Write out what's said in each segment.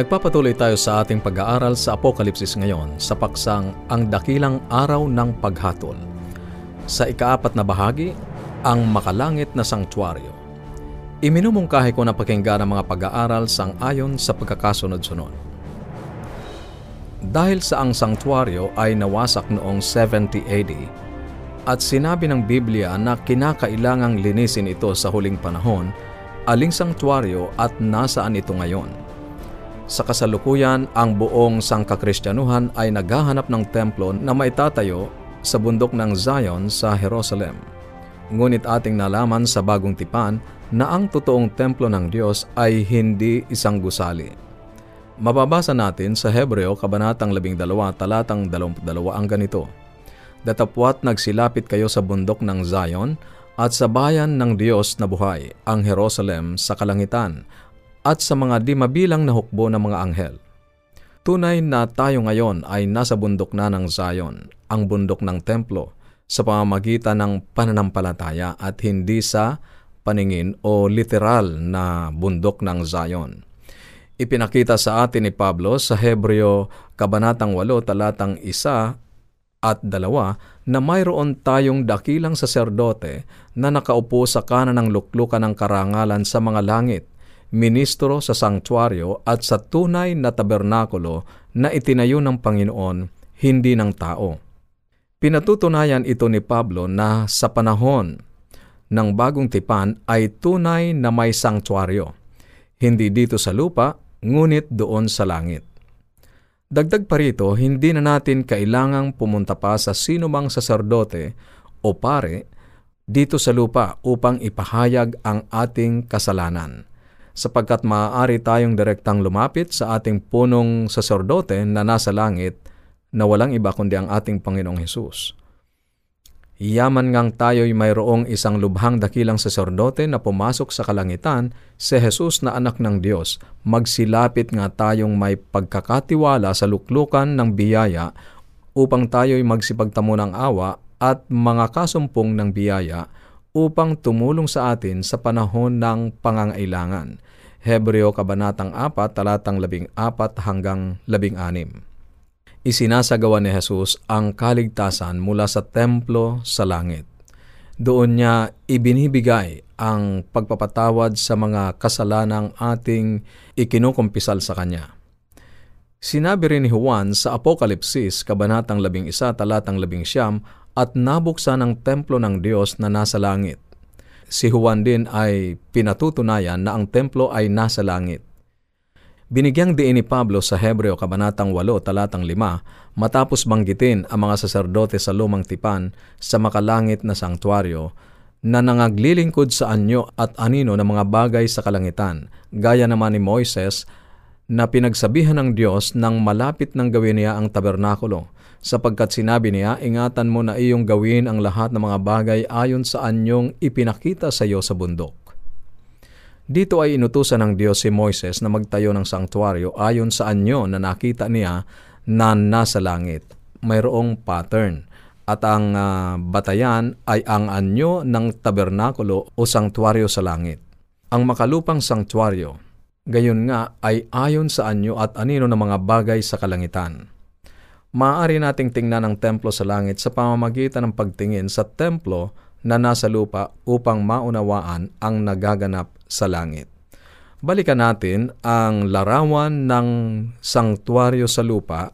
Nagpapatuloy tayo sa ating pag-aaral sa Apokalipsis ngayon sa paksang Ang Dakilang Araw ng Paghatol. Sa ikaapat na bahagi, ang makalangit na sangtuaryo. Iminumungkahi ko na pakinggan ang mga pag-aaral sang ayon sa pagkakasunod-sunod. Dahil sa ang sangtuaryo ay nawasak noong 70 AD, at sinabi ng Biblia na kinakailangang linisin ito sa huling panahon, aling sangtuaryo at nasaan ito ngayon. Sa kasalukuyan, ang buong sangkakristyanuhan ay naghahanap ng templo na maitatayo sa bundok ng Zion sa Jerusalem. Ngunit ating nalaman sa bagong tipan na ang totoong templo ng Diyos ay hindi isang gusali. Mababasa natin sa Hebreo Kabanatang 12, talatang 22 ang ganito. Datapwat nagsilapit kayo sa bundok ng Zion at sa bayan ng Diyos na buhay, ang Jerusalem sa kalangitan, at sa mga di mabilang na hukbo ng mga anghel. Tunay na tayo ngayon ay nasa bundok na ng Zion, ang bundok ng templo, sa pamamagitan ng pananampalataya at hindi sa paningin o literal na bundok ng Zion. Ipinakita sa atin ni Pablo sa Hebreo Kabanatang 8 talatang 1 at 2 na mayroon tayong dakilang saserdote na nakaupo sa kanan ng luklukan ng karangalan sa mga langit ministro sa sanktuaryo at sa tunay na tabernakulo na itinayo ng Panginoon, hindi ng tao. Pinatutunayan ito ni Pablo na sa panahon ng bagong tipan ay tunay na may sanktuaryo, hindi dito sa lupa, ngunit doon sa langit. Dagdag pa rito, hindi na natin kailangang pumunta pa sa sinumang saserdote o pare dito sa lupa upang ipahayag ang ating kasalanan sapagkat maaari tayong direktang lumapit sa ating punong saserdote na nasa langit na walang iba kundi ang ating Panginoong Hesus. Yaman ngang tayo'y mayroong isang lubhang dakilang saserdote na pumasok sa kalangitan, si Jesus na anak ng Diyos, magsilapit nga tayong may pagkakatiwala sa luklukan ng biyaya upang tayo'y magsipagtamo ng awa at mga kasumpong ng biyaya upang tumulong sa atin sa panahon ng pangangailangan. Hebreo Kabanatang 4, talatang 14 hanggang 16. Isinasagawa ni Jesus ang kaligtasan mula sa templo sa langit. Doon niya ibinibigay ang pagpapatawad sa mga kasalanang ating ikinukumpisal sa Kanya. Sinabi rin ni Juan sa Apokalipsis, Kabanatang 11, talatang 11, at nabuksan ang templo ng Diyos na nasa langit. Si Juan din ay pinatutunayan na ang templo ay nasa langit. Binigyang diin ni Pablo sa Hebreo Kabanatang 8, talatang 5, matapos banggitin ang mga saserdote sa lumang tipan sa makalangit na sangtuaryo, na nangaglilingkod sa anyo at anino ng mga bagay sa kalangitan, gaya naman ni Moises na pinagsabihan ng Diyos nang malapit ng gawin niya ang tabernakulo sapagkat sinabi niya, ingatan mo na iyong gawin ang lahat ng mga bagay ayon sa anyong ipinakita sa iyo sa bundok. Dito ay inutusan ng Diyos si Moises na magtayo ng sangtuaryo ayon sa anyo na nakita niya na nasa langit. Mayroong pattern at ang uh, batayan ay ang anyo ng tabernakulo o sangtuaryo sa langit. Ang makalupang sangtuaryo, gayon nga ay ayon sa anyo at anino ng mga bagay sa kalangitan maaari nating tingnan ang templo sa langit sa pamamagitan ng pagtingin sa templo na nasa lupa upang maunawaan ang nagaganap sa langit. Balikan natin ang larawan ng sangtuaryo sa lupa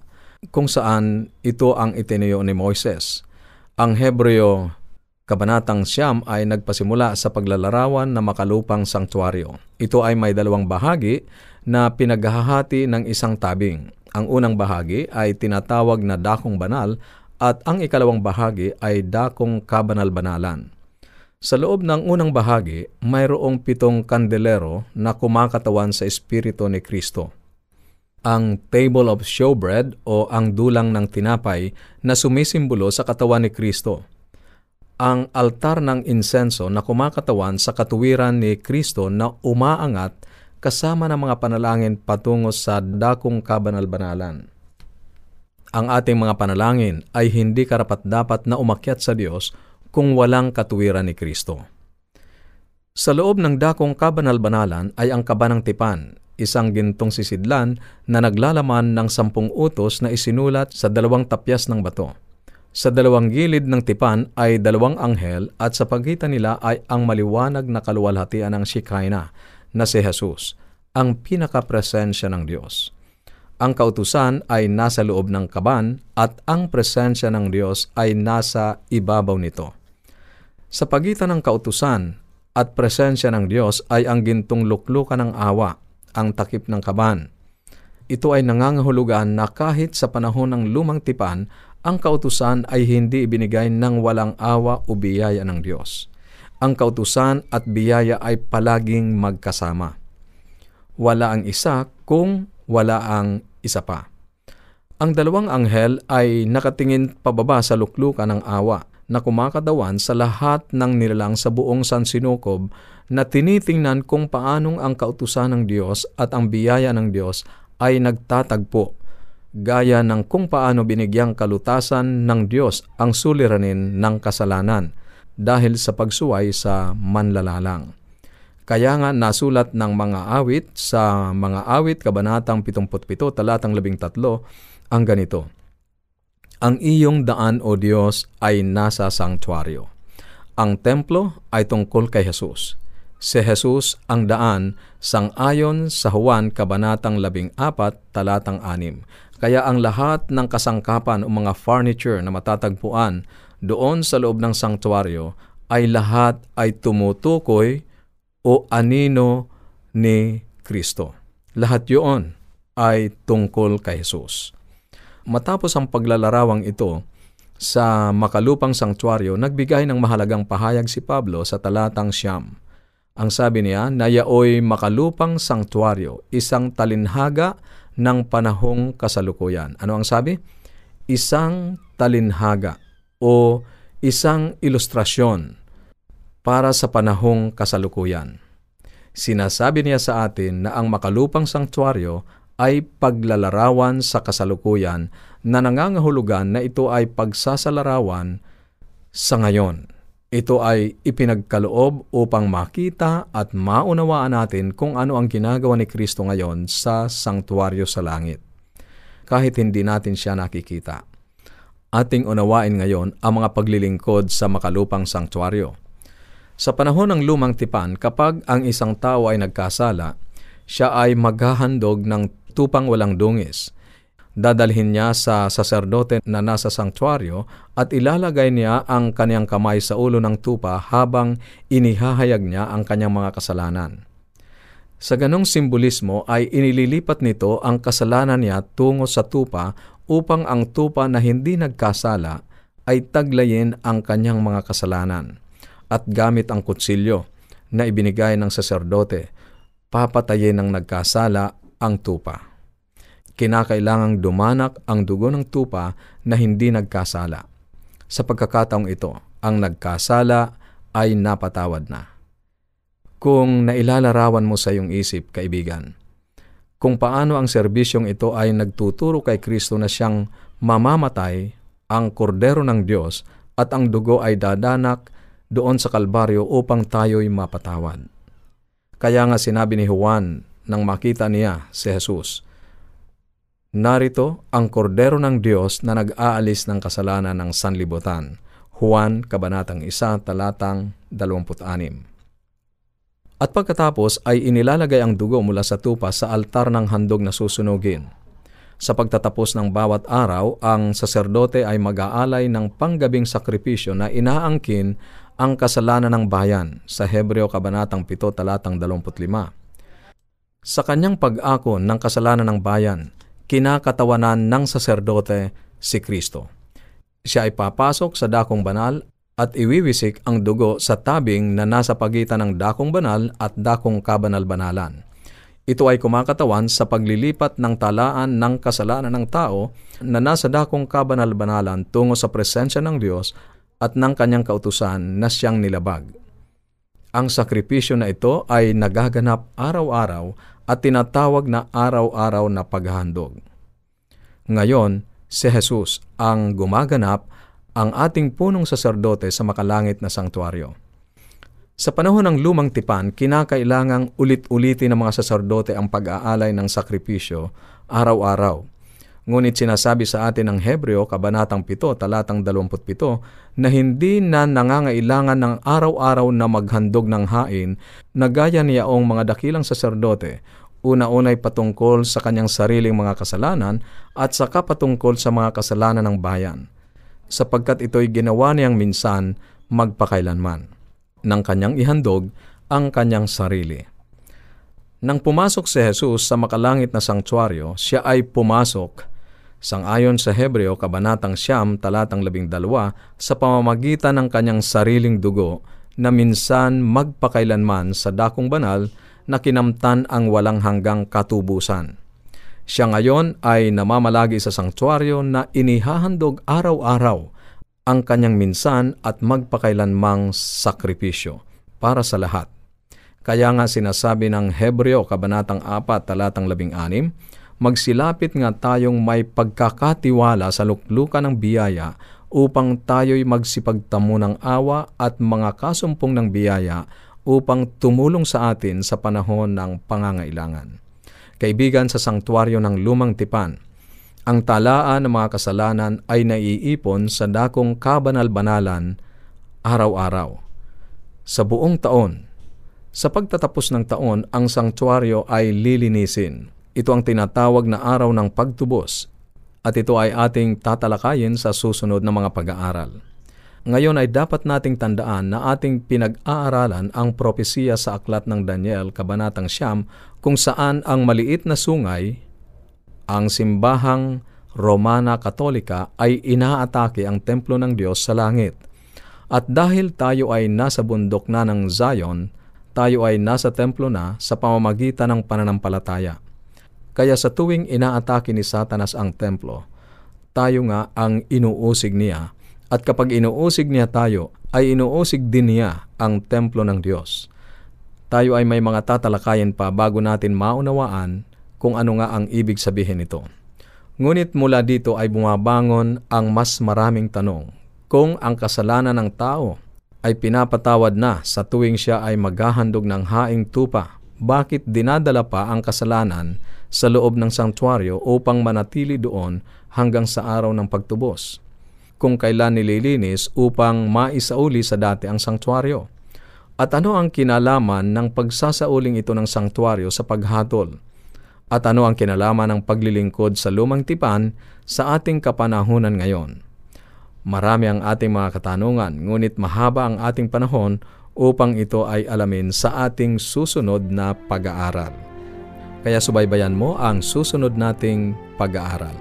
kung saan ito ang itinayo ni Moises. Ang Hebreo Kabanatang Siyam ay nagpasimula sa paglalarawan ng makalupang sangtuaryo. Ito ay may dalawang bahagi na pinaghahati ng isang tabing. Ang unang bahagi ay tinatawag na dakong banal at ang ikalawang bahagi ay dakong kabanal-banalan. Sa loob ng unang bahagi, mayroong pitong kandelero na kumakatawan sa Espiritu ni Kristo. Ang table of showbread o ang dulang ng tinapay na sumisimbolo sa katawan ni Kristo. Ang altar ng insenso na kumakatawan sa katuwiran ni Kristo na umaangat kasama ng mga panalangin patungo sa dakong kabanal-banalan. Ang ating mga panalangin ay hindi karapat-dapat na umakyat sa Diyos kung walang katuwiran ni Kristo. Sa loob ng dakong kabanal-banalan ay ang kabanang tipan. isang gintong sisidlan na naglalaman ng sampung utos na isinulat sa dalawang tapyas ng bato. Sa dalawang gilid ng tipan ay dalawang anghel at sa pagitan nila ay ang maliwanag na kaluwalhatian ng Shekinah na si Jesus, ang pinakapresensya ng Diyos. Ang kautusan ay nasa loob ng kaban at ang presensya ng Diyos ay nasa ibabaw nito. Sa pagitan ng kautusan at presensya ng Diyos ay ang gintong luklukan ng awa, ang takip ng kaban. Ito ay nangangahulugan na kahit sa panahon ng lumang tipan, ang kautusan ay hindi ibinigay ng walang awa o biyaya ng Diyos. Ang kautusan at biyaya ay palaging magkasama. Wala ang isa kung wala ang isa pa. Ang dalawang anghel ay nakatingin pababa sa luklukan ng awa na kumakadawan sa lahat ng nilalang sa buong sansinukob na tinitingnan kung paanong ang kautusan ng Diyos at ang biyaya ng Diyos ay nagtatagpo, gaya ng kung paano binigyang kalutasan ng Diyos ang suliranin ng kasalanan dahil sa pagsuway sa manlalalang. Kaya nga nasulat ng mga awit sa mga awit kabanatang 77 talatang 13 ang ganito. Ang iyong daan o Diyos ay nasa sanktuaryo. Ang templo ay tungkol kay Jesus. Si Jesus ang daan sang-ayon sa Juan kabanatang 14 talatang 6. Kaya ang lahat ng kasangkapan o mga furniture na matatagpuan doon sa loob ng sanktuaryo ay lahat ay tumutukoy o anino ni Kristo. Lahat yun ay tungkol kay Jesus. Matapos ang paglalarawang ito, sa makalupang sanktuaryo, nagbigay ng mahalagang pahayag si Pablo sa talatang siyam. Ang sabi niya na yaoy makalupang sanktuaryo, isang talinhaga ng panahong kasalukuyan. Ano ang sabi? Isang talinhaga o isang ilustrasyon para sa panahong kasalukuyan. Sinasabi niya sa atin na ang makalupang sanktuaryo ay paglalarawan sa kasalukuyan na nangangahulugan na ito ay pagsasalarawan sa ngayon. Ito ay ipinagkaloob upang makita at maunawaan natin kung ano ang ginagawa ni Kristo ngayon sa sanktuaryo sa langit. Kahit hindi natin siya nakikita. Ating unawain ngayon ang mga paglilingkod sa makalupang sanktuaryo. Sa panahon ng lumang tipan, kapag ang isang tao ay nagkasala, siya ay maghahandog ng tupang walang dungis. Dadalhin niya sa saserdote na nasa sanktuaryo at ilalagay niya ang kanyang kamay sa ulo ng tupa habang inihahayag niya ang kanyang mga kasalanan. Sa ganong simbolismo ay inililipat nito ang kasalanan niya tungo sa tupa upang ang tupa na hindi nagkasala ay taglayin ang kanyang mga kasalanan at gamit ang kutsilyo na ibinigay ng saserdote, papatayin ng nagkasala ang tupa. Kinakailangang dumanak ang dugo ng tupa na hindi nagkasala. Sa pagkakataong ito, ang nagkasala ay napatawad na. Kung nailalarawan mo sa iyong isip, kaibigan, kung paano ang serbisyong ito ay nagtuturo kay Kristo na siyang mamamatay ang kordero ng Diyos at ang dugo ay dadanak doon sa Kalbaryo upang tayo'y mapatawad. Kaya nga sinabi ni Juan nang makita niya si Jesus, Narito ang kordero ng Diyos na nag-aalis ng kasalanan ng sanlibutan. Juan, Kabanatang 1, Talatang 26. At pagkatapos ay inilalagay ang dugo mula sa tupa sa altar ng handog na susunugin. Sa pagtatapos ng bawat araw, ang saserdote ay mag-aalay ng panggabing sakripisyo na inaangkin ang kasalanan ng bayan sa Hebreo Kabanatang 7 talatang 25. Sa kanyang pag-ako ng kasalanan ng bayan, kinakatawanan ng saserdote si Kristo. Siya ay papasok sa dakong banal at iwiwisik ang dugo sa tabing na nasa pagitan ng dakong banal at dakong kabanal-banalan. Ito ay kumakatawan sa paglilipat ng talaan ng kasalanan ng tao na nasa dakong kabanal-banalan tungo sa presensya ng Diyos at ng kanyang kautusan na siyang nilabag. Ang sakripisyo na ito ay nagaganap araw-araw at tinatawag na araw-araw na paghahandog. Ngayon, si Jesus ang gumaganap ang ating punong saserdote sa makalangit na sanktuaryo. Sa panahon ng lumang tipan, kinakailangang ulit-ulitin ng mga saserdote ang pag-aalay ng sakripisyo araw-araw. Ngunit sinasabi sa atin ng Hebreo, Kabanatang 7, talatang 27, na hindi na nangangailangan ng araw-araw na maghandog ng hain na gaya niyaong mga dakilang saserdote, una-unay patungkol sa kanyang sariling mga kasalanan at saka patungkol sa mga kasalanan ng bayan, sapagkat ito'y ginawa niyang minsan magpakailanman ng kanyang ihandog ang kanyang sarili. Nang pumasok si Jesus sa makalangit na sangtuaryo, siya ay pumasok sangayon sa Hebreo Kabanatang Siyam, talatang labing dalawa, sa pamamagitan ng kanyang sariling dugo na minsan magpakailanman sa dakong banal na kinamtan ang walang hanggang katubusan. Siya ngayon ay namamalagi sa sangtuaryo na inihahandog araw-araw ang kanyang minsan at magpakailanmang sakripisyo para sa lahat. Kaya nga sinasabi ng Hebreo Kabanatang 4 talatang 16, magsilapit nga tayong may pagkakatiwala sa luklukan ng biyaya upang tayo'y magsipagtamo ng awa at mga kasumpong ng biyaya upang tumulong sa atin sa panahon ng pangangailangan. Kaibigan sa sangtuaryo ng Lumang Tipan, ang talaan ng mga kasalanan ay naiipon sa dakong kabanal-banalan araw-araw. Sa buong taon, sa pagtatapos ng taon, ang sangtuaryo ay lilinisin. Ito ang tinatawag na araw ng pagtubos at ito ay ating tatalakayin sa susunod na mga pag-aaral. Ngayon ay dapat nating tandaan na ating pinag-aaralan ang propesiya sa aklat ng Daniel, Kabanatang Siyam, kung saan ang maliit na sungay ang simbahang Romana Katolika ay inaatake ang templo ng Diyos sa langit. At dahil tayo ay nasa bundok na ng Zion, tayo ay nasa templo na sa pamamagitan ng pananampalataya. Kaya sa tuwing inaatake ni Satanas ang templo, tayo nga ang inuusig niya at kapag inuusig niya tayo, ay inuusig din niya ang templo ng Diyos. Tayo ay may mga tatalakayin pa bago natin maunawaan kung ano nga ang ibig sabihin nito. Ngunit mula dito ay bumabangon ang mas maraming tanong. Kung ang kasalanan ng tao ay pinapatawad na sa tuwing siya ay maghahandog ng haing tupa, bakit dinadala pa ang kasalanan sa loob ng sanktuaryo upang manatili doon hanggang sa araw ng pagtubos? Kung kailan nililinis upang maisauli sa dati ang sanktuaryo? At ano ang kinalaman ng pagsasauling ito ng sanktuaryo sa paghatol? At ano ang kinalaman ng paglilingkod sa lumang tipan sa ating kapanahunan ngayon? Marami ang ating mga katanungan, ngunit mahaba ang ating panahon upang ito ay alamin sa ating susunod na pag-aaral. Kaya subaybayan mo ang susunod nating pag-aaral.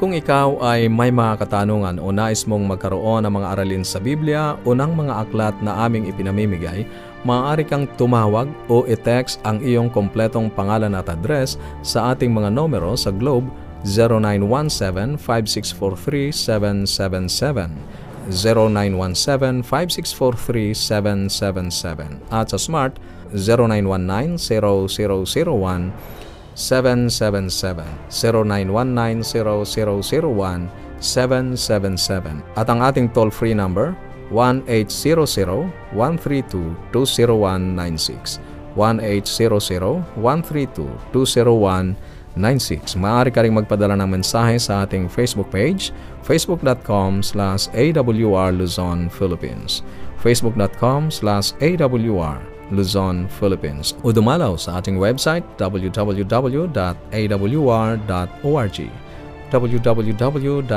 Kung ikaw ay may mga katanungan o nais mong magkaroon ng mga aralin sa Biblia o ng mga aklat na aming ipinamimigay, maaari kang tumawag o i-text ang iyong kompletong pangalan at address sa ating mga numero sa Globe 0917-5643-777, 0917-5643-777 at sa Smart 0919-0001 777 0919 777 at ang ating toll-free number 1-800-132-20196. 1-800-132-20196. Maaari ka rin magpadala ng mensahe sa ating Facebook page, facebook.com slash awr Luzon, Philippines. facebook.com slash awr Luzon, Philippines. O dumalaw sa ating website www.awr.org www.awr.org